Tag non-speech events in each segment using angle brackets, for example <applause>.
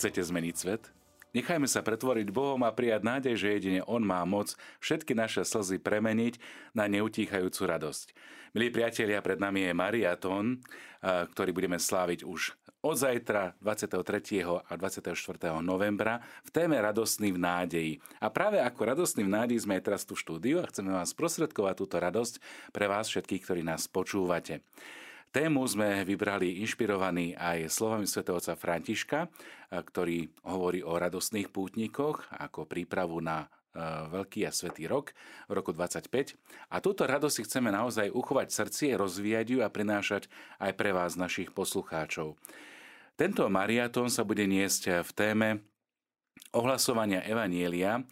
Chcete zmeniť svet? Nechajme sa pretvoriť Bohom a prijať nádej, že jedine On má moc všetky naše slzy premeniť na neutíchajúcu radosť. Milí priatelia, pred nami je Mariatón, ktorý budeme sláviť už od zajtra 23. a 24. novembra v téme Radostný v nádeji. A práve ako Radostný v nádeji sme aj teraz tu štúdiu a chceme vám sprostredkovať túto radosť pre vás všetkých, ktorí nás počúvate. Tému sme vybrali inšpirovaní aj slovami svätého otca Františka, ktorý hovorí o radostných pútnikoch ako prípravu na Veľký a Svetý rok v roku 25. A túto radosť si chceme naozaj uchovať v srdci, rozvíjať ju a prinášať aj pre vás, našich poslucháčov. Tento mariatón sa bude niesť v téme ohlasovania Evanielia,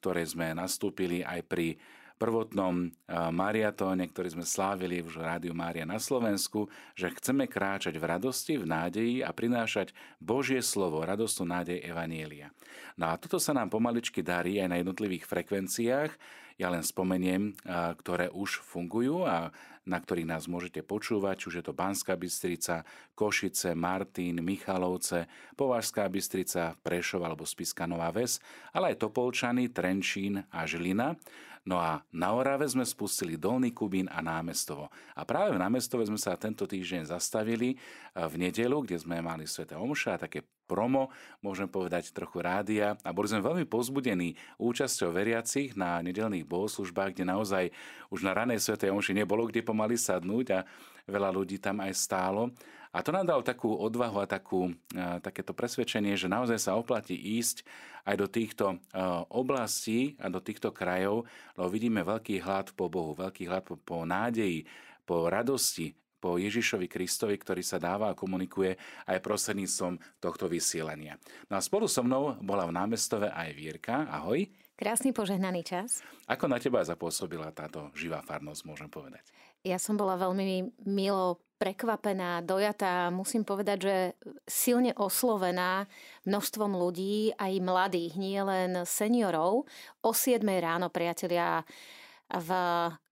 ktoré sme nastúpili aj pri prvotnom mariatóne, ktorý sme slávili v Rádiu Mária na Slovensku, že chceme kráčať v radosti, v nádeji a prinášať Božie slovo, radostnú nádej Evanielia. No a toto sa nám pomaličky darí aj na jednotlivých frekvenciách. Ja len spomeniem, ktoré už fungujú a na ktorých nás môžete počúvať, už je to Banská Bystrica, Košice, Martin, Michalovce, Považská Bystrica, Prešov alebo Spiska Nová Ves, ale aj Topolčany, Trenčín a Žilina. No a na Orave sme spustili Dolný Kubín a Námestovo. A práve v Námestove sme sa tento týždeň zastavili v nedelu, kde sme mali Svete Omša také promo, môžem povedať trochu rádia a boli sme veľmi pozbudení účasťou veriacich na nedelných bohoslužbách, kde naozaj už na ranej Svetej Omši nebolo kde pomaly sadnúť a veľa ľudí tam aj stálo. A to nám dalo takú odvahu a takú, takéto presvedčenie, že naozaj sa oplatí ísť aj do týchto oblastí a do týchto krajov, lebo vidíme veľký hlad po Bohu, veľký hlad po, po nádeji, po radosti, po Ježišovi Kristovi, ktorý sa dáva a komunikuje aj prostredníctvom tohto vysielania. No a spolu so mnou bola v námestove aj Vierka. Ahoj. Krásny požehnaný čas. Ako na teba zapôsobila táto živá farnosť, môžem povedať? Ja som bola veľmi milo prekvapená, dojatá, musím povedať, že silne oslovená množstvom ľudí, aj mladých, nie len seniorov. O 7 ráno, priatelia, v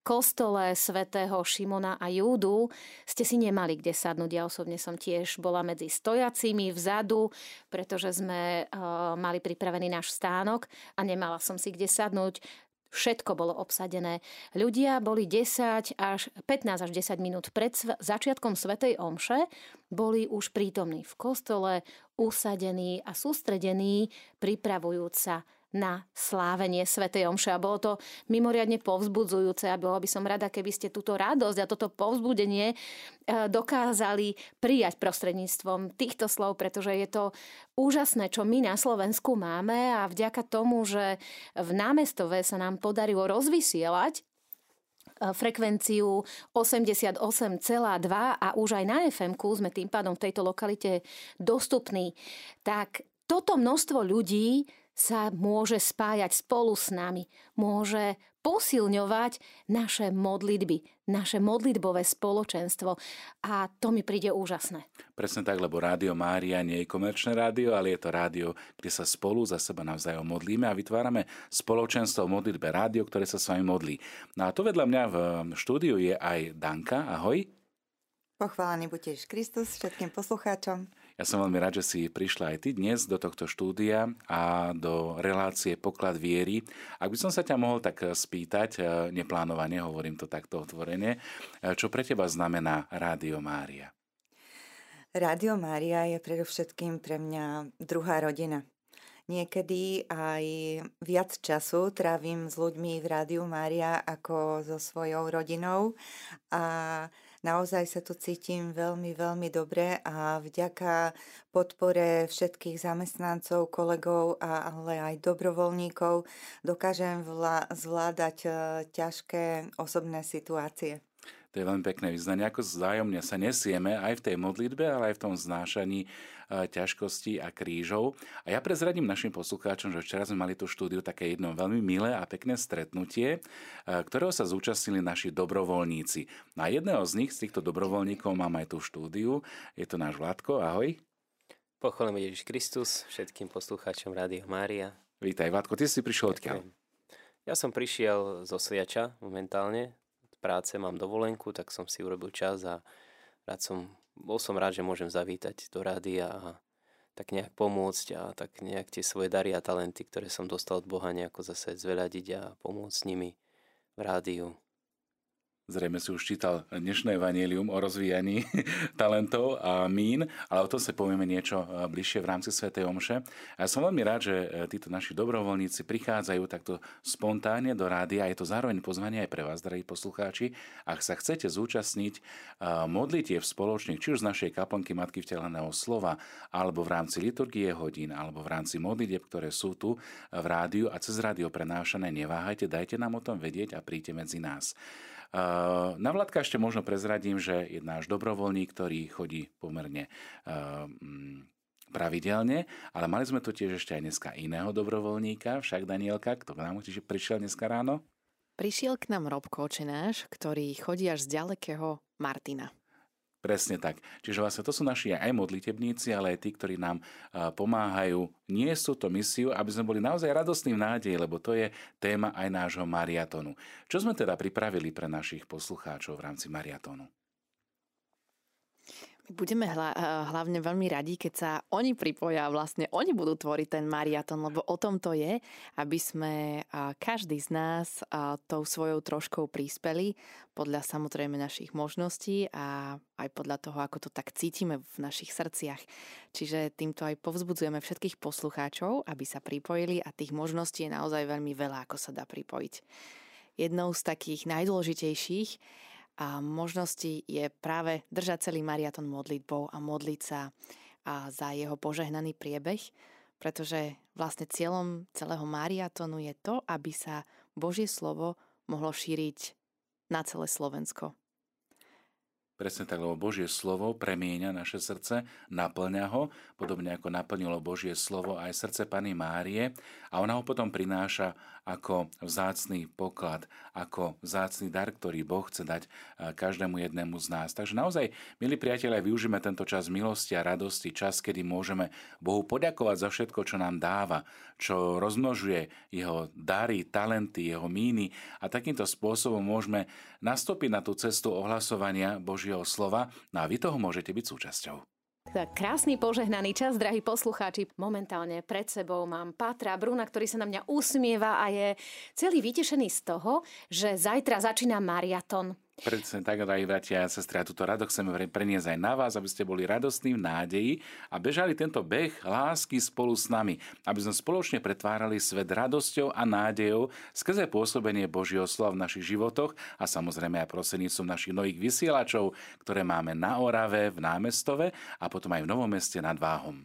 kostole svätého Šimona a Júdu ste si nemali kde sadnúť. Ja osobne som tiež bola medzi stojacimi vzadu, pretože sme uh, mali pripravený náš stánok a nemala som si kde sadnúť. Všetko bolo obsadené. Ľudia boli 10 až 15 až 10 minút pred začiatkom Svetej Omše, boli už prítomní v kostole, usadení a sústredení, pripravujúc sa na slávenie Svetej Omše. A bolo to mimoriadne povzbudzujúce a bolo by som rada, keby ste túto radosť a toto povzbudenie e, dokázali prijať prostredníctvom týchto slov, pretože je to úžasné, čo my na Slovensku máme a vďaka tomu, že v námestove sa nám podarilo rozvysielať e, frekvenciu 88,2 a už aj na fm sme tým pádom v tejto lokalite dostupní, tak toto množstvo ľudí sa môže spájať spolu s nami, môže posilňovať naše modlitby, naše modlitbové spoločenstvo a to mi príde úžasné. Presne tak, lebo Rádio Mária nie je komerčné rádio, ale je to rádio, kde sa spolu za seba navzájom modlíme a vytvárame spoločenstvo v modlitbe rádio, ktoré sa s vami modlí. No a to vedľa mňa v štúdiu je aj Danka. Ahoj. Pochválený buď Kristus všetkým poslucháčom. Ja som veľmi rád, že si prišla aj ty dnes do tohto štúdia a do relácie Poklad viery. Ak by som sa ťa mohol tak spýtať, e, neplánovane, hovorím to takto otvorene, e, čo pre teba znamená Rádio Mária? Rádio Mária je predovšetkým pre mňa druhá rodina. Niekedy aj viac času trávim s ľuďmi v Rádiu Mária ako so svojou rodinou a Naozaj sa tu cítim veľmi, veľmi dobre a vďaka podpore všetkých zamestnancov, kolegov, a, ale aj dobrovoľníkov dokážem zvládať e, ťažké osobné situácie. To je veľmi pekné vyznanie, ako vzájomne sa nesieme aj v tej modlitbe, ale aj v tom znášaní ťažkostí a krížov. A ja prezradím našim poslucháčom, že včera sme mali tú štúdiu také jedno veľmi milé a pekné stretnutie, ktorého sa zúčastnili naši dobrovoľníci. Na jedného z nich, z týchto dobrovoľníkov, mám aj tú štúdiu. Je to náš Vládko, ahoj. Pochválim Ježiš Kristus všetkým poslucháčom Rádio Mária. Vítaj, Vládko, ty si prišiel odkiaľ? Ja som prišiel zo Sviača momentálne. Práce mám dovolenku, tak som si urobil čas a rád som bol som rád, že môžem zavítať do rádia a tak nejak pomôcť a tak nejak tie svoje dary a talenty, ktoré som dostal od Boha, nejako zase zveľadiť a pomôcť s nimi v rádiu. Zrejme si už čítal dnešné vanílium o rozvíjaní <laughs> talentov a mín, ale o tom sa povieme niečo e, bližšie v rámci Svetej Omše. A ja som veľmi rád, že e, títo naši dobrovoľníci prichádzajú takto spontánne do rádia a je to zároveň pozvanie aj pre vás, drahí poslucháči. Ak sa chcete zúčastniť e, modlitie v spoločných, či už z našej kaplnky Matky vteleného slova, alebo v rámci liturgie hodín, alebo v rámci modlitieb, ktoré sú tu v rádiu a cez rádio prenášané, neváhajte, dajte nám o tom vedieť a príďte medzi nás. Na Vladka ešte možno prezradím, že je náš dobrovoľník, ktorý chodí pomerne mm, pravidelne, ale mali sme tu tiež ešte aj dneska iného dobrovoľníka, však Danielka, kto k nám tiež prišiel dneska ráno? Prišiel k nám Rob Kočenáš, ktorý chodí až z ďalekého Martina. Presne tak. Čiže vlastne to sú naši aj modlitebníci, ale aj tí, ktorí nám pomáhajú sú to misiu, aby sme boli naozaj radostní v nádeji, lebo to je téma aj nášho mariatonu. Čo sme teda pripravili pre našich poslucháčov v rámci mariatonu? Budeme hla, eh, hlavne veľmi radi, keď sa oni pripoja, vlastne oni budú tvoriť ten mariaton, lebo o tom to je, aby sme eh, každý z nás eh, tou svojou troškou prispeli podľa samozrejme našich možností a aj podľa toho, ako to tak cítime v našich srdciach. Čiže týmto aj povzbudzujeme všetkých poslucháčov, aby sa pripojili a tých možností je naozaj veľmi veľa, ako sa dá pripojiť. Jednou z takých najdôležitejších a možnosti je práve držať celý mariaton modlitbou a modliť sa a za jeho požehnaný priebeh, pretože vlastne cieľom celého mariatonu je to, aby sa Božie slovo mohlo šíriť na celé Slovensko. Presne tak, lebo Božie slovo premieňa naše srdce, naplňa ho, podobne ako naplnilo Božie slovo aj srdce Pany Márie a ona ho potom prináša ako vzácný poklad, ako vzácný dar, ktorý Boh chce dať každému jednému z nás. Takže naozaj, milí priatelia, využíme tento čas milosti a radosti, čas, kedy môžeme Bohu poďakovať za všetko, čo nám dáva, čo rozmnožuje jeho dary, talenty, jeho míny a takýmto spôsobom môžeme nastúpiť na tú cestu ohlasovania Božieho slova no a vy toho môžete byť súčasťou. Krásny požehnaný čas, drahí poslucháči. Momentálne pred sebou mám Patra Bruna, ktorý sa na mňa usmieva a je celý vytešený z toho, že zajtra začína mariaton. Presne tak, drahí bratia a sestry, a túto radosť chceme preniesť aj na vás, aby ste boli radostní v nádeji a bežali tento beh lásky spolu s nami, aby sme spoločne pretvárali svet radosťou a nádejou skrze pôsobenie Božieho slova v našich životoch a samozrejme aj prostredníctvom našich nových vysielačov, ktoré máme na Orave, v Námestove a potom aj v Novom meste nad Váhom.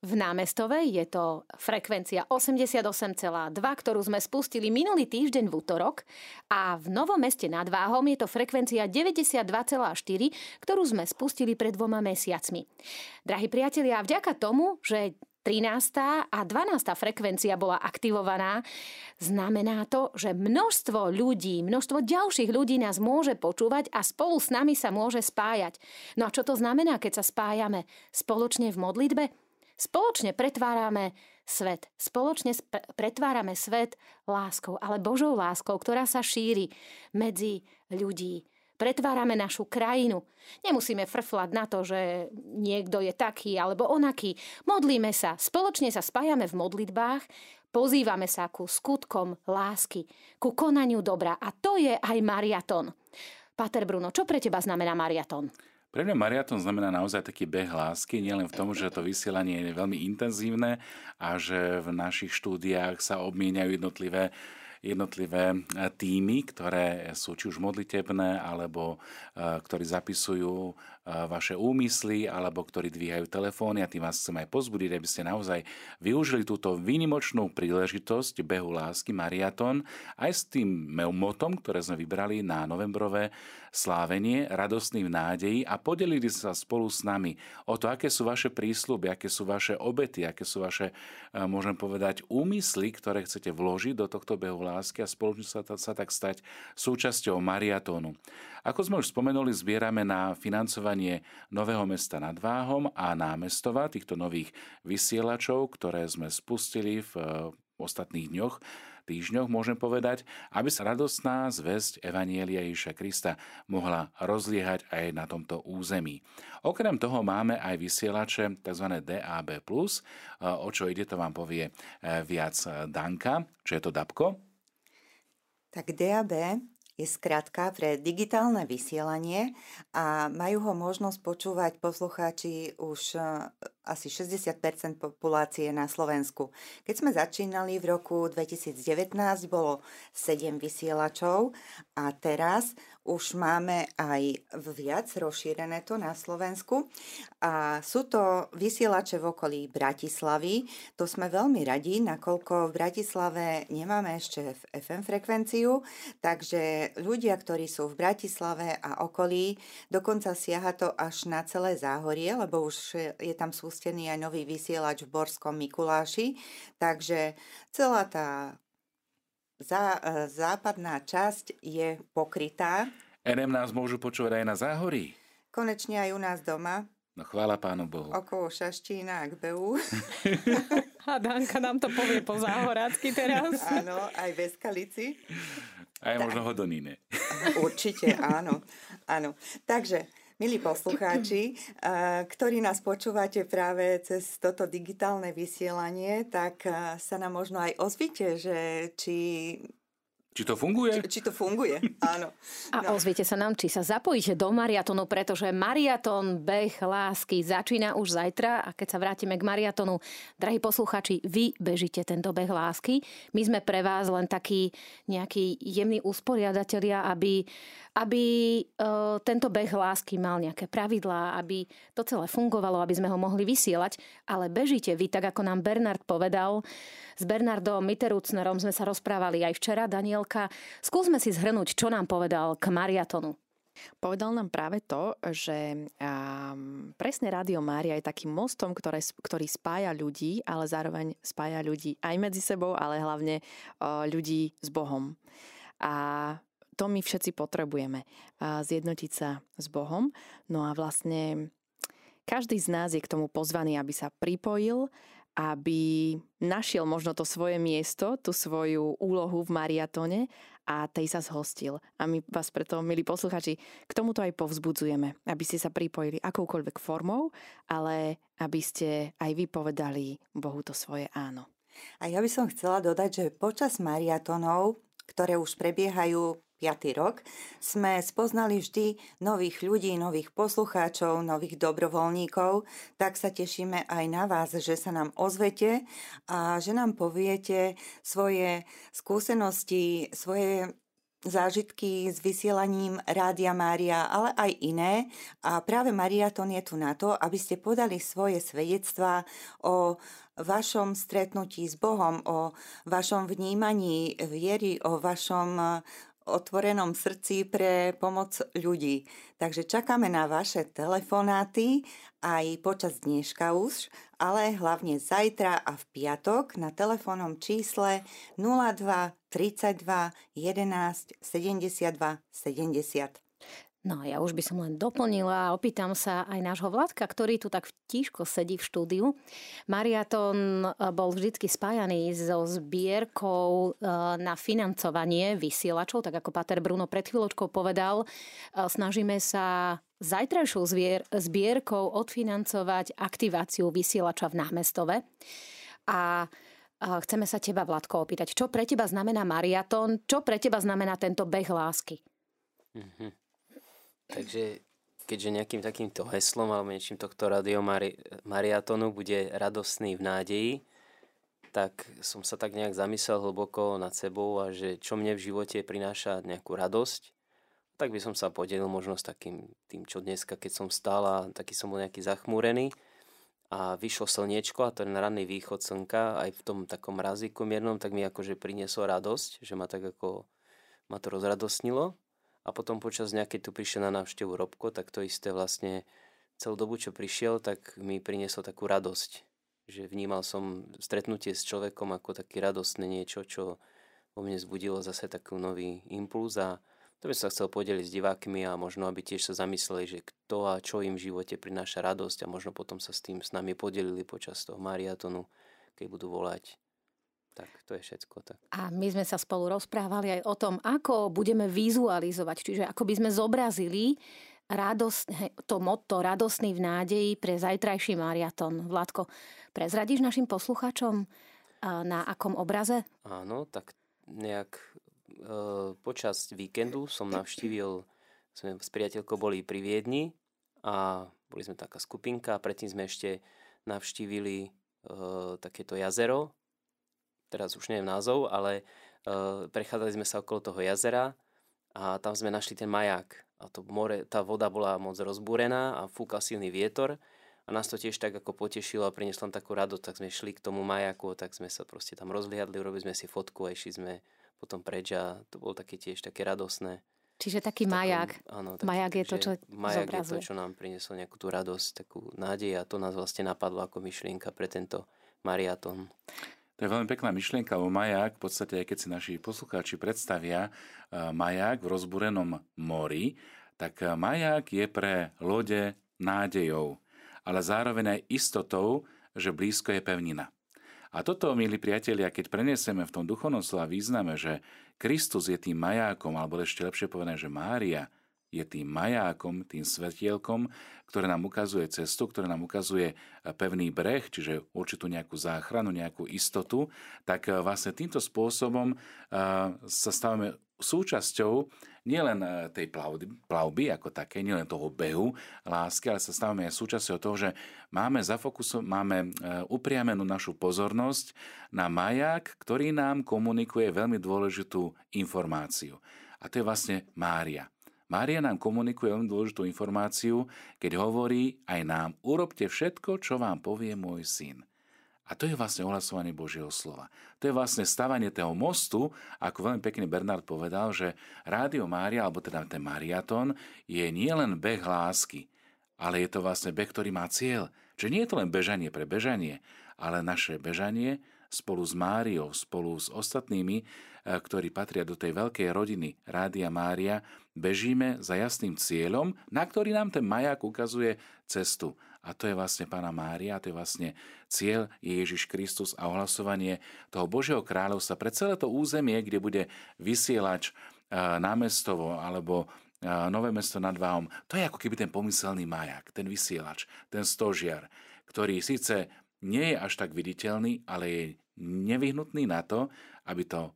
V námestove je to frekvencia 88,2, ktorú sme spustili minulý týždeň v útorok a v Novom meste nad Váhom je to frekvencia 92,4, ktorú sme spustili pred dvoma mesiacmi. Drahí priatelia, vďaka tomu, že 13. a 12. frekvencia bola aktivovaná, znamená to, že množstvo ľudí, množstvo ďalších ľudí nás môže počúvať a spolu s nami sa môže spájať. No a čo to znamená, keď sa spájame spoločne v modlitbe? Spoločne pretvárame svet. Spoločne sp- pretvárame svet láskou, ale Božou láskou, ktorá sa šíri medzi ľudí. Pretvárame našu krajinu. Nemusíme frflať na to, že niekto je taký alebo onaký. Modlíme sa, spoločne sa spájame v modlitbách, pozývame sa ku skutkom lásky, ku konaniu dobra. A to je aj mariaton. Pater Bruno, čo pre teba znamená mariaton? Pre mňa mariaton znamená naozaj taký beh lásky, nielen v tom, že to vysielanie je veľmi intenzívne a že v našich štúdiách sa obmieniajú jednotlivé jednotlivé týmy, ktoré sú či už modlitebné, alebo ktorí zapisujú vaše úmysly alebo ktorí dvíhajú telefóny a tým vás chcem aj pozbudiť, aby ste naozaj využili túto výnimočnú príležitosť behu lásky Mariaton aj s tým motom, ktoré sme vybrali na novembrové slávenie radostný v nádeji a podelili sa spolu s nami o to, aké sú vaše prísľuby, aké sú vaše obety, aké sú vaše, môžem povedať, úmysly, ktoré chcete vložiť do tohto behu lásky a spoločne sa, sa tak stať súčasťou mariatónu. Ako sme už spomenuli, zbierame na financovanie Nového mesta nad Váhom a námestova, týchto nových vysielačov, ktoré sme spustili v ostatných dňoch, týždňoch, môžem povedať, aby sa radostná zväzť Evanielia Ježiša Krista mohla rozliehať aj na tomto území. Okrem toho máme aj vysielače tzv. DAB+, o čo ide, to vám povie viac Danka. Čo je to DABko? Tak DAB je skratka pre digitálne vysielanie a majú ho možnosť počúvať poslucháči už e, asi 60% populácie na Slovensku. Keď sme začínali v roku 2019, bolo 7 vysielačov a teraz už máme aj viac rozšírené to na Slovensku. A sú to vysielače v okolí Bratislavy. To sme veľmi radi, nakoľko v Bratislave nemáme ešte FM frekvenciu, takže ľudia, ktorí sú v Bratislave a okolí, dokonca siaha to až na celé záhorie, lebo už je tam sústený aj nový vysielač v Borskom Mikuláši. Takže celá tá Zá, e, západná časť je pokrytá. NM nás môžu počúvať aj na záhorí. Konečne aj u nás doma. No chvála Pánu Bohu. Okolo Šaštína a BU. <laughs> a Danka nám to povie po záhorácky teraz. áno, aj v Eskalici. Aj možno Hodoníne. Určite, áno. áno. Takže Milí poslucháči, ktorí nás počúvate práve cez toto digitálne vysielanie, tak sa nám možno aj ozvite, že či či to funguje? Či, či to funguje, áno. A no. ozviete sa nám, či sa zapojíte do mariatonu, pretože mariaton beh lásky začína už zajtra a keď sa vrátime k mariatonu, drahí posluchači, vy bežíte tento beh lásky. My sme pre vás len takí nejakí jemní usporiadatelia, aby, aby uh, tento beh lásky mal nejaké pravidlá, aby to celé fungovalo, aby sme ho mohli vysielať, ale bežíte vy, tak ako nám Bernard povedal, s Bernardom Mitterucnerom sme sa rozprávali aj včera, Danielka. Skúsme si zhrnúť, čo nám povedal k mariatonu. Povedal nám práve to, že um, presne Rádio Mária je takým mostom, ktoré, ktorý spája ľudí, ale zároveň spája ľudí aj medzi sebou, ale hlavne uh, ľudí s Bohom. A to my všetci potrebujeme, uh, zjednotiť sa s Bohom. No a vlastne každý z nás je k tomu pozvaný, aby sa pripojil aby našiel možno to svoje miesto, tú svoju úlohu v mariatone a tej sa zhostil. A my vás preto, milí posluchači, k tomuto aj povzbudzujeme, aby ste sa pripojili akoukoľvek formou, ale aby ste aj vy povedali Bohu to svoje áno. A ja by som chcela dodať, že počas mariatonov, ktoré už prebiehajú 5. rok, sme spoznali vždy nových ľudí, nových poslucháčov, nových dobrovoľníkov, tak sa tešíme aj na vás, že sa nám ozvete a že nám poviete svoje skúsenosti, svoje zážitky s vysielaním Rádia Mária, ale aj iné. A práve Mariaton je tu na to, aby ste podali svoje svedectvá o vašom stretnutí s Bohom, o vašom vnímaní viery, o vašom otvorenom srdci pre pomoc ľudí. Takže čakáme na vaše telefonáty aj počas dneška už, ale hlavne zajtra a v piatok na telefónnom čísle 02 32 11 72 70. No ja už by som len doplnila a opýtam sa aj nášho Vladka, ktorý tu tak tížko sedí v štúdiu. Mariaton e, bol vždy spájaný so zbierkou e, na financovanie vysielačov, tak ako Pater Bruno pred chvíľočkou povedal. E, snažíme sa zajtrajšou zbier- zbierkou odfinancovať aktiváciu vysielača v námestove. A chceme sa teba, Vladko, opýtať, čo pre teba znamená mariaton, čo pre teba znamená tento beh lásky? Mm-hmm. Takže keďže nejakým takýmto heslom alebo niečím tohto radio Mari- Mariatonu bude radosný v nádeji, tak som sa tak nejak zamyslel hlboko nad sebou a že čo mne v živote prináša nejakú radosť, tak by som sa podelil možno s takým tým, čo dneska, keď som stál a taký som bol nejaký zachmúrený. A vyšlo slniečko a ten ranný východ slnka aj v tom takom razíku miernom, tak mi akože prinieslo radosť, že ma tak ako ma to rozradosnilo a potom počas dňa, keď tu prišiel na návštevu Robko, tak to isté vlastne celú dobu, čo prišiel, tak mi prinieslo takú radosť. Že vnímal som stretnutie s človekom ako také radostné niečo, čo vo mne zbudilo zase takú nový impuls a to by som sa chcel podeliť s divákmi a možno, aby tiež sa zamysleli, že kto a čo im v živote prináša radosť a možno potom sa s tým s nami podelili počas toho mariatonu, keď budú volať Tak, to je všetko. Tak. A my sme sa spolu rozprávali aj o tom, ako budeme vizualizovať, čiže ako by sme zobrazili radosť, to motto radosný v nádeji pre zajtrajší mariaton. Vládko, prezradíš našim poslucháčom na akom obraze? Áno, tak nejak e, počas víkendu som navštívil, sme s priateľkou boli pri Viedni a boli sme taká skupinka a predtým sme ešte navštívili e, takéto jazero, teraz už neviem názov, ale e, prechádzali sme sa okolo toho jazera a tam sme našli ten maják. A to more, tá voda bola moc rozbúrená a fúkal silný vietor a nás to tiež tak ako potešilo a prinieslo nám takú radosť, tak sme šli k tomu majaku, tak sme sa proste tam rozliadli, urobili sme si fotku a išli sme potom preč a to bolo také tiež také radosné. Čiže taký takom, maják. Áno, taký, maják je to, čo Maják zobrazuje. je to, čo nám prinieslo nejakú tú radosť, takú nádej a to nás vlastne napadlo ako myšlienka pre tento mariatón. To je veľmi pekná myšlienka o maják. V podstate, keď si naši poslucháči predstavia eh, maják v rozbúrenom mori, tak eh, maják je pre lode nádejou, ale zároveň aj istotou, že blízko je pevnina. A toto, milí priatelia, keď preniesieme v tom duchovnom slova význame, že Kristus je tým majákom, alebo ešte lepšie povedané, že Mária je tým majákom, tým svetielkom, ktoré nám ukazuje cestu, ktoré nám ukazuje pevný breh, čiže určitú nejakú záchranu, nejakú istotu, tak vlastne týmto spôsobom sa stávame súčasťou nielen tej plavby, plavby ako také, nielen toho behu lásky, ale sa stávame aj súčasťou toho, že máme, zafokusu, máme upriamenú našu pozornosť na maják, ktorý nám komunikuje veľmi dôležitú informáciu. A to je vlastne Mária. Mária nám komunikuje veľmi dôležitú informáciu, keď hovorí aj nám, urobte všetko, čo vám povie môj syn. A to je vlastne ohlasovanie Božieho slova. To je vlastne stavanie toho mostu, ako veľmi pekne Bernard povedal, že Rádio Mária, alebo teda ten Mariaton, je nielen beh lásky, ale je to vlastne beh, ktorý má cieľ. Čiže nie je to len bežanie pre bežanie, ale naše bežanie spolu s Máriou, spolu s ostatnými, ktorí patria do tej veľkej rodiny Rádia Mária, bežíme za jasným cieľom, na ktorý nám ten maják ukazuje cestu a to je vlastne Pána Mária, to je vlastne cieľ Ježiš Kristus a ohlasovanie toho Božieho kráľovstva pre celé to územie, kde bude vysielač námestovo alebo Nové mesto nad Váhom. To je ako keby ten pomyselný majak, ten vysielač, ten stožiar, ktorý síce nie je až tak viditeľný, ale je nevyhnutný na to, aby to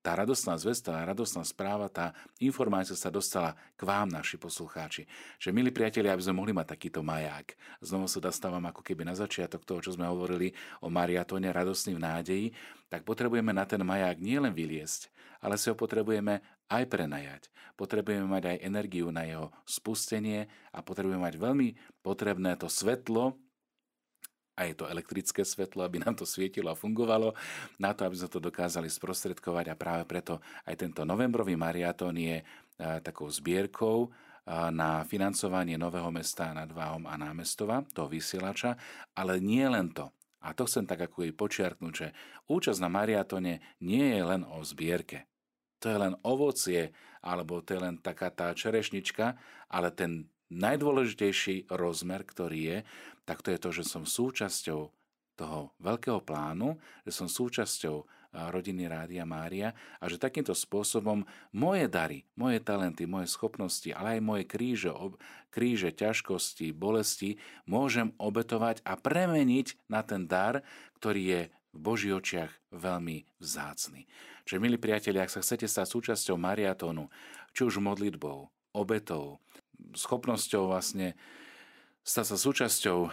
tá radostná zvesta, tá radostná správa, tá informácia sa dostala k vám, naši poslucháči. Že, milí priatelia, aby sme mohli mať takýto maják. Znovu sa dostávam ako keby na začiatok toho, čo sme hovorili o mariatóne radostný v nádeji, tak potrebujeme na ten maják nielen vyliesť, ale si ho potrebujeme aj prenajať. Potrebujeme mať aj energiu na jeho spustenie a potrebujeme mať veľmi potrebné to svetlo, a je to elektrické svetlo, aby nám to svietilo a fungovalo, na to, aby sme to dokázali sprostredkovať a práve preto aj tento novembrový mariatón je takou zbierkou na financovanie Nového mesta nad Váhom a námestova, toho vysielača, ale nie len to. A to chcem tak ako i počiarknúť, že účasť na mariatone nie je len o zbierke. To je len ovocie, alebo to je len taká tá čerešnička, ale ten najdôležitejší rozmer, ktorý je, tak to je to, že som súčasťou toho veľkého plánu, že som súčasťou rodiny Rádia Mária a že takýmto spôsobom moje dary, moje talenty, moje schopnosti, ale aj moje kríže, kríže, ťažkosti, bolesti môžem obetovať a premeniť na ten dar, ktorý je v Boží očiach veľmi vzácny. Čiže, milí priatelia, ak sa chcete stať súčasťou mariatónu, či už modlitbou, obetou, schopnosťou vlastne stať sa súčasťou uh,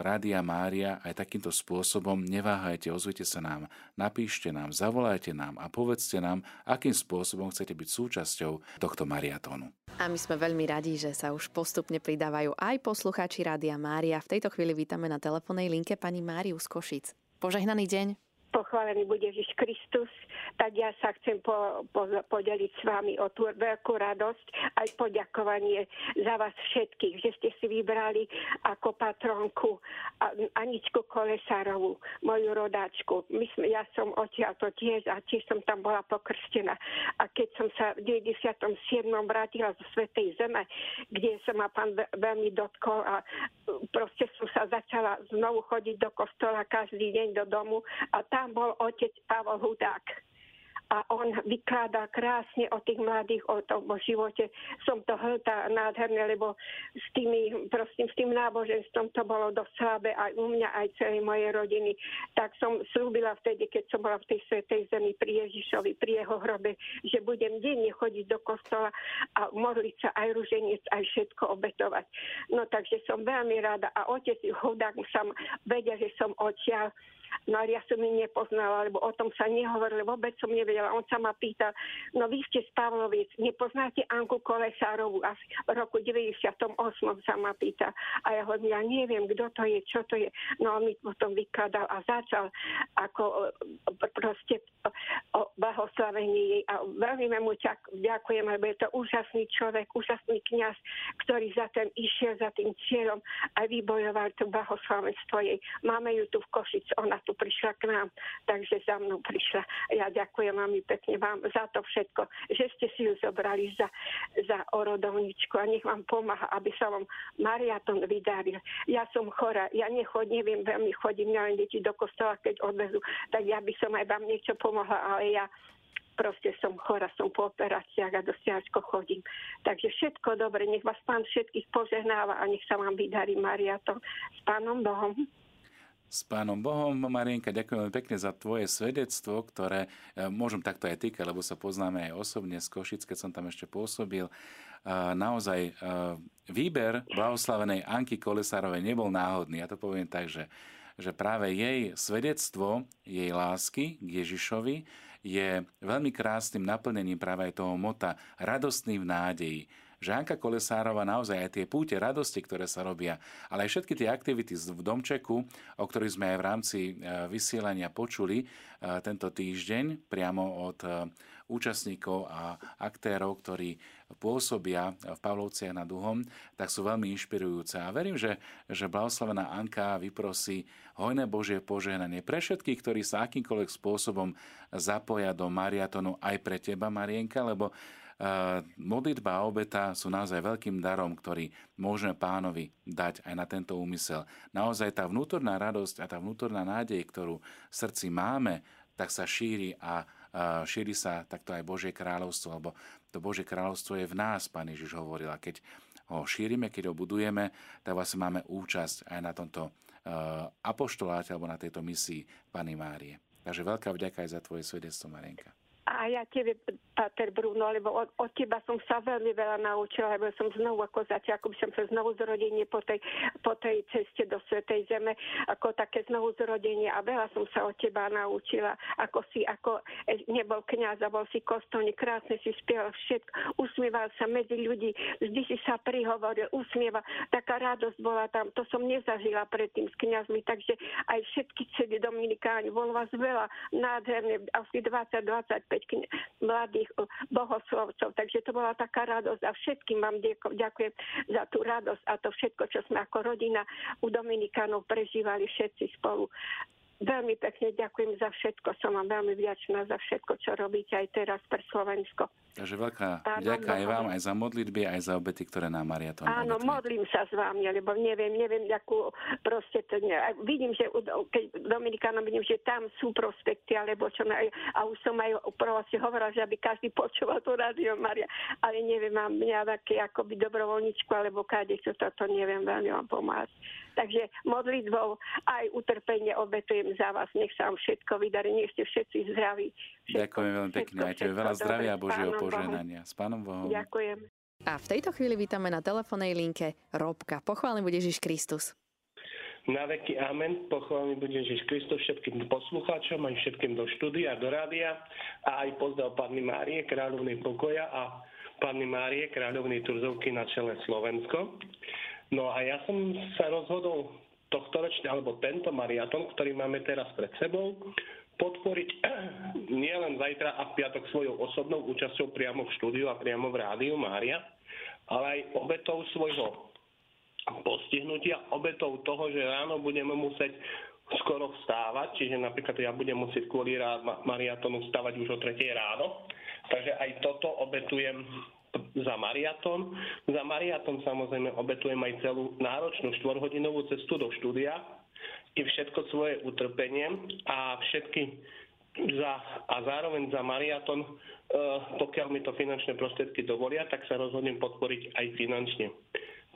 Rádia Mária aj takýmto spôsobom, neváhajte, ozvite sa nám, napíšte nám, zavolajte nám a povedzte nám, akým spôsobom chcete byť súčasťou tohto mariatónu. A my sme veľmi radi, že sa už postupne pridávajú aj poslucháči Rádia Mária. V tejto chvíli vítame na telefónnej linke pani Máriu z Košic. Požehnaný deň pochválený bude Ježiš Kristus, tak ja sa chcem po, po, podeliť s vami o tú veľkú radosť aj poďakovanie za vás všetkých, že ste si vybrali ako patronku Aničku Kolesárovú, moju rodáčku. My sme, ja som odtiaľ to tiež a tiež som tam bola pokrstená. A keď som sa v 97. vrátila zo Svetej Zeme, kde sa ma pán veľmi dotkol a proste som sa začala znovu chodiť do kostola každý deň do domu a tá tam bol otec Pavol Hudák a on vykládal krásne o tých mladých, o tom o živote. Som to hltá nádherné, lebo s, tými, prosím, s tým náboženstvom to bolo dosť slabé aj u mňa, aj celej mojej rodiny. Tak som slúbila vtedy, keď som bola v tej svetej zemi pri Ježišovi, pri jeho hrobe, že budem denne chodiť do kostola a modliť sa aj ruženec, aj všetko obetovať. No takže som veľmi rada a otec Hudák sam vedia, že som odtiaľ No ale ja som ju nepoznala, lebo o tom sa nehovorilo, vôbec som nevedela. On sa ma pýtal, no vy ste z Pavloviec, nepoznáte Anku Kolesárovú? A v roku 98 sa ma pýta. A ja hovorím, ja neviem, kto to je, čo to je. No on mi potom vykladal a začal ako e, proste o blahoslavení jej. A veľmi mu ďakujem, lebo je to úžasný človek, úžasný kňaz, ktorý za ten išiel za tým cieľom a vybojoval to blahoslavenstvo jej. Máme ju tu v Košic, ona tu prišla k nám, takže za mnou prišla. Ja ďakujem veľmi pekne vám za to všetko, že ste si ju zobrali za, za orodovničku a nech vám pomáha, aby sa vám mariaton vydaril. Ja som chora, ja nechod, neviem veľmi chodím, ja len deti do kostola, keď odvezú, tak ja by som aj vám niečo pomohla, ale ja proste som chora, som po operáciách a dosť ťažko chodím. Takže všetko dobre, nech vás pán všetkých požehnáva a nech sa vám vydarí Mariaton. S pánom Bohom s Pánom Bohom. Marienka, ďakujem pekne za tvoje svedectvo, ktoré e, môžem takto aj týkať, lebo sa poznáme aj osobne z Košic, keď som tam ešte pôsobil. Naozaj e, výber blahoslavenej Anky Kolesárovej nebol náhodný. Ja to poviem tak, že, že práve jej svedectvo, jej lásky k Ježišovi je veľmi krásnym naplnením práve aj toho mota radostný v nádeji že Anka Kolesárova naozaj aj tie púte radosti, ktoré sa robia, ale aj všetky tie aktivity v Domčeku, o ktorých sme aj v rámci e, vysielania počuli e, tento týždeň priamo od e, účastníkov a aktérov, ktorí pôsobia v Pavlovciach nad Duhom, tak sú veľmi inšpirujúce. A verím, že, že blahoslavená Anka vyprosí hojné Božie požehnanie pre všetkých, ktorí sa akýmkoľvek spôsobom zapoja do mariatonu aj pre teba, Marienka, lebo modlitba a obeta sú naozaj veľkým darom, ktorý môžeme pánovi dať aj na tento úmysel. Naozaj tá vnútorná radosť a tá vnútorná nádej, ktorú v srdci máme, tak sa šíri a šíri sa takto aj Božie kráľovstvo, lebo to Božie kráľovstvo je v nás, Pán Ježiš hovoril. A keď ho šírime, keď ho budujeme, tak vlastne máme účasť aj na tomto apoštoláte alebo na tejto misii Pany Márie. Takže veľká vďaka aj za tvoje svedectvo, Marenka. A ja tebe, Pater Bruno, lebo od, od teba som sa veľmi veľa naučila, lebo som znovu ako začala, ako by som sa znovu zrodenie po tej, po tej ceste do Svetej Zeme, ako také znovu zrodenie. A veľa som sa od teba naučila, ako si, ako e, nebol kniaz a bol si kostolník, krásne si spieval všetko, usmieval sa medzi ľudí, vždy si sa prihovoril, usmieval, taká radosť bola tam, to som nezažila predtým s kniazmi, takže aj všetky cedy Dominikáni, bolo vás veľa, nádherne, asi 20-25 mladých bohoslovcov. Takže to bola taká radosť a všetkým vám ďakujem za tú radosť a to všetko, čo sme ako rodina u Dominikánov prežívali všetci spolu. Veľmi pekne ďakujem za všetko. Som vám veľmi vďačná za všetko, čo robíte aj teraz pre Slovensko. Takže veľká vďaka aj vám, aj za modlitby, aj za obety, ktoré nám Maria to Áno, modlím sa s vami, lebo neviem, neviem, akú proste to ne, vidím, že keď Dominikánom vidím, že tam sú prospekty, alebo čo majú, a už som aj proste hovorila, že aby každý počúval tú rádio Maria, ale neviem, mám nejaké akoby dobrovoľničku, alebo káde, čo toto neviem veľmi vám pomáhať. Takže modlitbou aj utrpenie obetujem za vás. Nech sa vám všetko vydarí, nech ste všetci zdraví. Všetko, Ďakujem veľmi pekne. Aj tebe veľa zdravia a Božieho požehnania. S Pánom Bohom. Ďakujem. A v tejto chvíli vítame na telefónnej linke Robka. Pochválený bude Ježiš Kristus. Na veky amen, pochválený bude Ježiš Kristus všetkým poslucháčom, aj všetkým do štúdia, do rádia a aj pozdrav Panny Márie, kráľovnej pokoja a Panny Márie, kráľovnej Turzovky na čele Slovensko. No a ja som sa rozhodol tohto ročne, alebo tento mariaton, ktorý máme teraz pred sebou, podporiť <clears throat> nielen zajtra a v piatok svojou osobnou účasťou priamo v štúdiu a priamo v rádiu Mária, ale aj obetou svojho postihnutia, obetou toho, že ráno budeme musieť skoro vstávať, čiže napríklad ja budem musieť kvôli mariatonu vstávať už o 3 ráno, takže aj toto obetujem za mariaton. Za mariaton samozrejme obetujem aj celú náročnú štvorhodinovú cestu do štúdia i všetko svoje utrpenie a všetky za, a zároveň za mariaton, uh, pokiaľ mi to finančné prostriedky dovolia, tak sa rozhodnem podporiť aj finančne.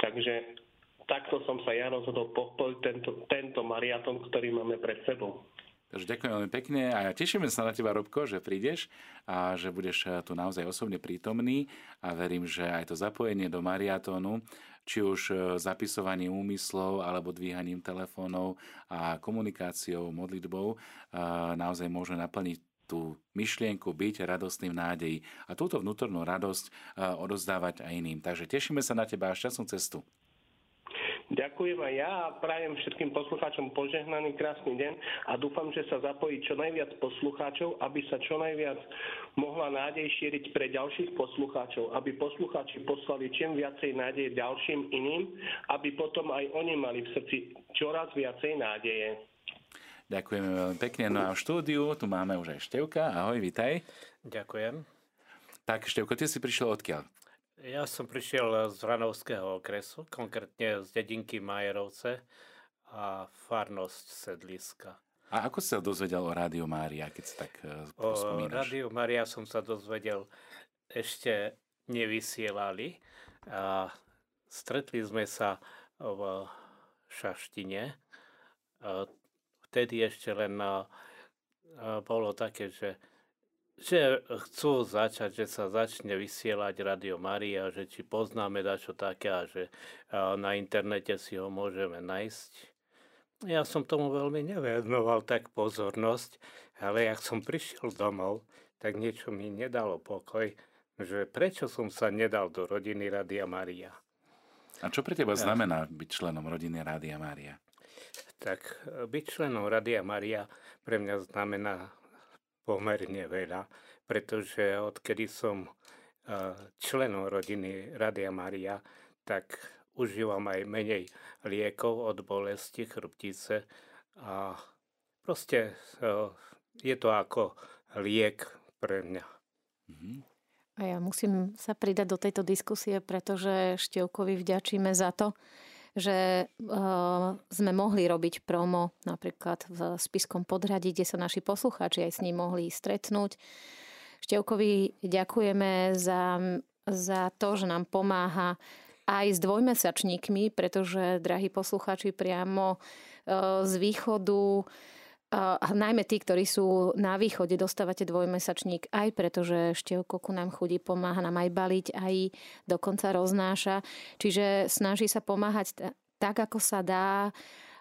Takže takto som sa ja rozhodol podporiť tento, tento mariaton, ktorý máme pred sebou. Takže ďakujem veľmi pekne a tešíme sa na teba, Robko, že prídeš a že budeš eh, tu naozaj osobne prítomný a verím, že aj to zapojenie do mariatónu či už e, zapisovaním úmyslov alebo dvíhaním telefónov a komunikáciou, modlitbou e, naozaj môže naplniť tú myšlienku byť radostným nádejí a túto vnútornú radosť odozdávať aj iným. Takže tešíme sa na teba a šťastnú cestu. Ďakujem aj ja a prajem všetkým poslucháčom požehnaný krásny deň a dúfam, že sa zapojí čo najviac poslucháčov, aby sa čo najviac mohla nádej šíriť pre ďalších poslucháčov, aby poslucháči poslali čím viacej nádeje ďalším iným, aby potom aj oni mali v srdci čoraz viacej nádeje. Ďakujeme veľmi pekne. No a v štúdiu tu máme už aj Števka. Ahoj, vitaj. Ďakujem. Tak, Števko, ty si prišiel odkiaľ? Ja som prišiel z Hranovského okresu, konkrétne z dedinky Majerovce a farnosť Sedliska. A ako si sa dozvedel o Rádiu Mária, keď sa tak uh, O Rádiu Mária som sa dozvedel, ešte nevysielali. A stretli sme sa v Šaštine. A vtedy ešte len a bolo také, že že chcú začať, že sa začne vysielať Radio Maria, že či poznáme dačo také a že na internete si ho môžeme nájsť. Ja som tomu veľmi nevenoval tak pozornosť, ale ak som prišiel domov, tak niečo mi nedalo pokoj, že prečo som sa nedal do rodiny Radia Maria. A čo pre teba znamená byť členom rodiny Rádia Maria? Tak byť členom Radia Maria pre mňa znamená pomerne veľa, pretože odkedy som členom rodiny Radia Maria, tak užívam aj menej liekov od bolesti chrbtice a proste je to ako liek pre mňa. Mhm. A ja musím sa pridať do tejto diskusie, pretože Števkovi vďačíme za to, že uh, sme mohli robiť promo napríklad v Spiskom podhradí, kde sa naši poslucháči aj s ním mohli stretnúť. Števkovi ďakujeme za, za to, že nám pomáha aj s dvojmesačníkmi, pretože, drahí poslucháči, priamo uh, z východu a najmä tí, ktorí sú na východe, dostávate dvojmesačník aj preto, že Števko ku nám chodí, pomáha nám aj baliť, aj dokonca roznáša. Čiže snaží sa pomáhať tak, ako sa dá.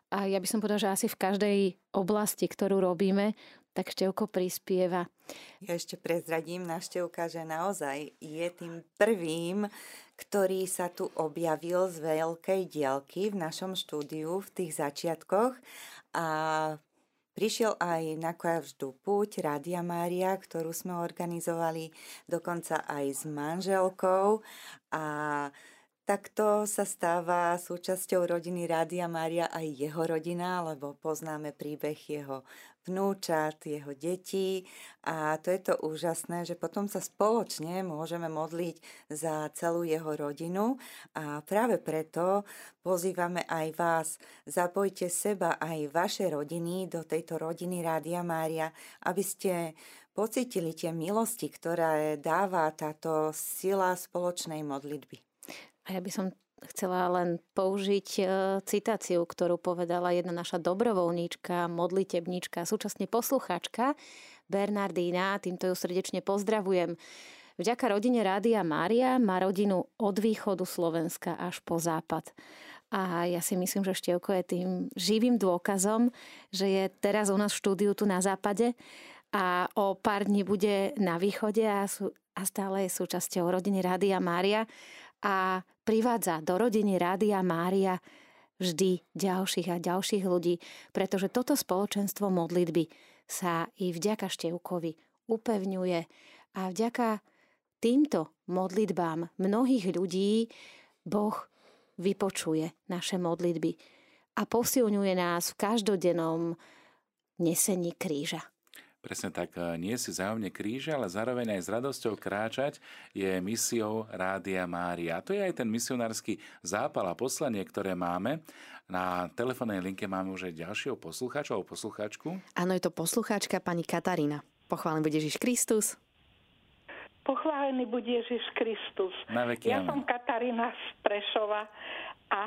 A ja by som povedala, že asi v každej oblasti, ktorú robíme, tak Števko prispieva. Ja ešte prezradím na Števka, že naozaj je tým prvým, ktorý sa tu objavil z veľkej dielky v našom štúdiu v tých začiatkoch a Prišiel aj na každú púť Rádia Mária, ktorú sme organizovali dokonca aj s manželkou. A Takto sa stáva súčasťou rodiny Rádia Mária aj jeho rodina, lebo poznáme príbeh jeho vnúčat, jeho detí a to je to úžasné, že potom sa spoločne môžeme modliť za celú jeho rodinu a práve preto pozývame aj vás. Zapojte seba aj vaše rodiny do tejto rodiny Rádia Mária, aby ste pocitili tie milosti, ktoré dáva táto sila spoločnej modlitby. A ja by som chcela len použiť e, citáciu, ktorú povedala jedna naša dobrovoľníčka, modlitebníčka, súčasne posluchačka Bernardína. Týmto ju srdečne pozdravujem. Vďaka rodine Rádia Mária má rodinu od východu Slovenska až po západ. A ja si myslím, že Števko je tým živým dôkazom, že je teraz u nás v štúdiu tu na západe a o pár dní bude na východe a, sú, a stále je súčasťou rodiny Rádia Mária a privádza do rodiny Rádia Mária vždy ďalších a ďalších ľudí, pretože toto spoločenstvo modlitby sa i vďaka Števkovi upevňuje a vďaka týmto modlitbám mnohých ľudí Boh vypočuje naše modlitby a posilňuje nás v každodennom nesení kríža. Presne tak, e, nie si zájomne kríže, ale zároveň aj s radosťou kráčať je misiou Rádia Mária. A to je aj ten misionársky zápal a poslanie, ktoré máme. Na telefónnej linke máme už aj ďalšieho poslucháča alebo poslucháčku. Áno, je to poslucháčka pani Katarína. Pochválený bude Ježiš Kristus. Pochválený bude Ježiš Kristus. Na veky, ja amen. som Katarína z Prešova a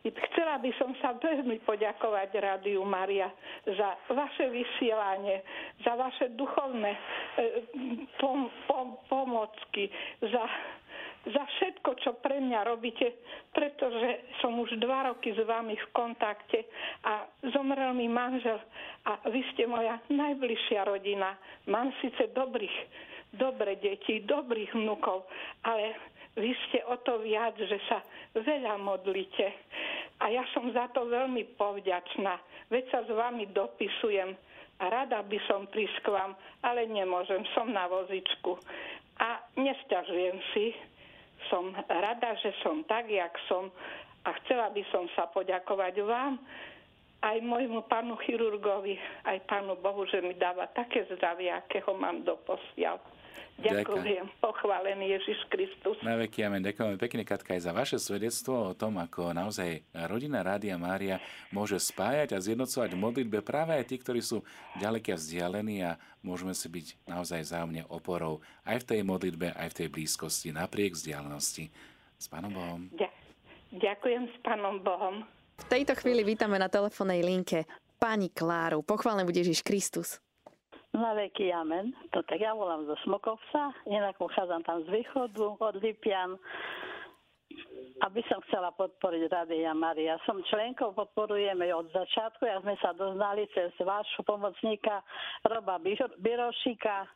Chcela by som sa veľmi poďakovať Rádiu Maria za vaše vysielanie, za vaše duchovné e, pom, pom, pomocky, za, za všetko, čo pre mňa robíte, pretože som už dva roky s vami v kontakte a zomrel mi manžel a vy ste moja najbližšia rodina. Mám síce dobrých, dobre deti, dobrých vnukov, ale vy ste o to viac, že sa veľa modlíte. A ja som za to veľmi povďačná. Veď sa s vami dopisujem a rada by som vám, ale nemôžem, som na vozičku. A nesťažujem si, som rada, že som tak, jak som a chcela by som sa poďakovať vám, aj môjmu pánu chirurgovi, aj pánu Bohu, že mi dáva také zdravie, akého mám doposiaľ. Ďakujem. Pochválený Ježiš Kristus. Na veky amen. Ďakujem pekne, Katka, aj za vaše svedectvo o tom, ako naozaj rodina Rádia Mária môže spájať a zjednocovať v modlitbe práve aj tí, ktorí sú ďalekí a vzdialení a môžeme si byť naozaj zájomne oporou aj v tej modlitbe, aj v tej blízkosti, napriek vzdialenosti. S Pánom Bohom. Ďakujem s Pánom Bohom. V tejto chvíli vítame na telefónnej linke pani Kláru. Pochválený bude Ježiš Kristus. Na veky amen. To tak ja volám zo Smokovca, inak uchádzam tam z východu, od Lipian. Aby som chcela podporiť Radia Maria. Som členkou, podporujeme od začiatku, ja sme sa doznali cez vášho pomocníka Roba Birošika. E,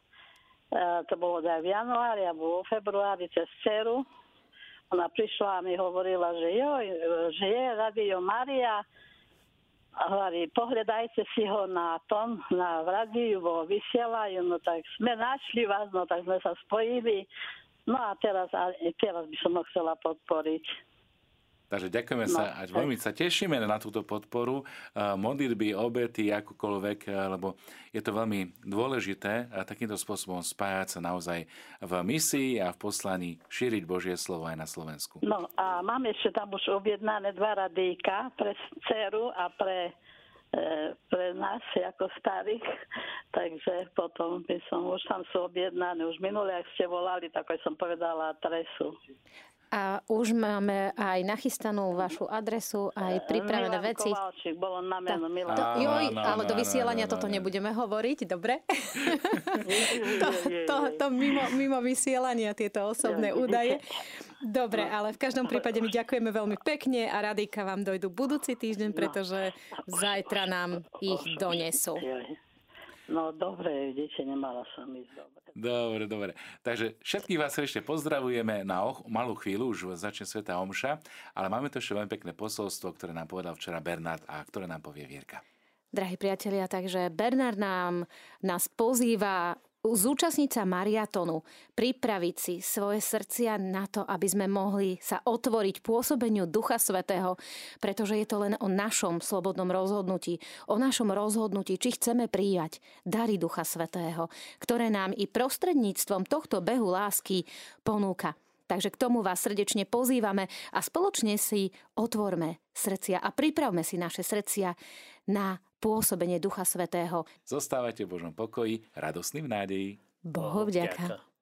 to bolo aj v januári, alebo vo februári cez dceru. Ona prišla a mi hovorila, že jo, že je Radio Maria, hovorí, pohľadajte si ho na tom, na radiu, vo vysielajú, no tak sme našli vás, no tak sme sa spojili. No a teraz, a teraz by som ho chcela podporiť. Takže ďakujeme no, sa a veľmi sa tešíme na túto podporu, modlitby, obety, akokoľvek, lebo je to veľmi dôležité a takýmto spôsobom spájať sa naozaj v misii a v poslaní šíriť Božie slovo aj na Slovensku. No a máme ešte tam už objednané dva radíka pre dceru a pre pre nás ako starých, takže potom by som, už tam sú objednané, už minule, ak ste volali, tak som povedala adresu. A už máme aj nachystanú vašu adresu, aj pripravené Milan veci. Kovalčík, bolo na meno Milan. To, joj, ale do vysielania toto nebudeme hovoriť, dobre? <laughs> to, to, to mimo, mimo vysielania, tieto osobné údaje. Dobre, ale v každom prípade my ďakujeme veľmi pekne a radíka vám dojdu budúci týždeň, pretože zajtra nám ich donesú. No dobre, vidíte, nemala som ísť dobre. Dobre, dobre. Takže všetkých vás ešte pozdravujeme na och, malú chvíľu, už začne Sveta Omša, ale máme to ešte veľmi pekné posolstvo, ktoré nám povedal včera Bernard a ktoré nám povie Vierka. Drahí priatelia, takže Bernard nám, nás pozýva zúčastniť sa mariatonu, pripraviť si svoje srdcia na to, aby sme mohli sa otvoriť pôsobeniu Ducha Svetého, pretože je to len o našom slobodnom rozhodnutí, o našom rozhodnutí, či chceme prijať dary Ducha Svetého, ktoré nám i prostredníctvom tohto behu lásky ponúka. Takže k tomu vás srdečne pozývame a spoločne si otvorme srdcia a pripravme si naše srdcia na pôsobenie Ducha Svetého. Zostávajte v Božom pokoji, radosný v nádeji. Bohu vďaka. Vďaka.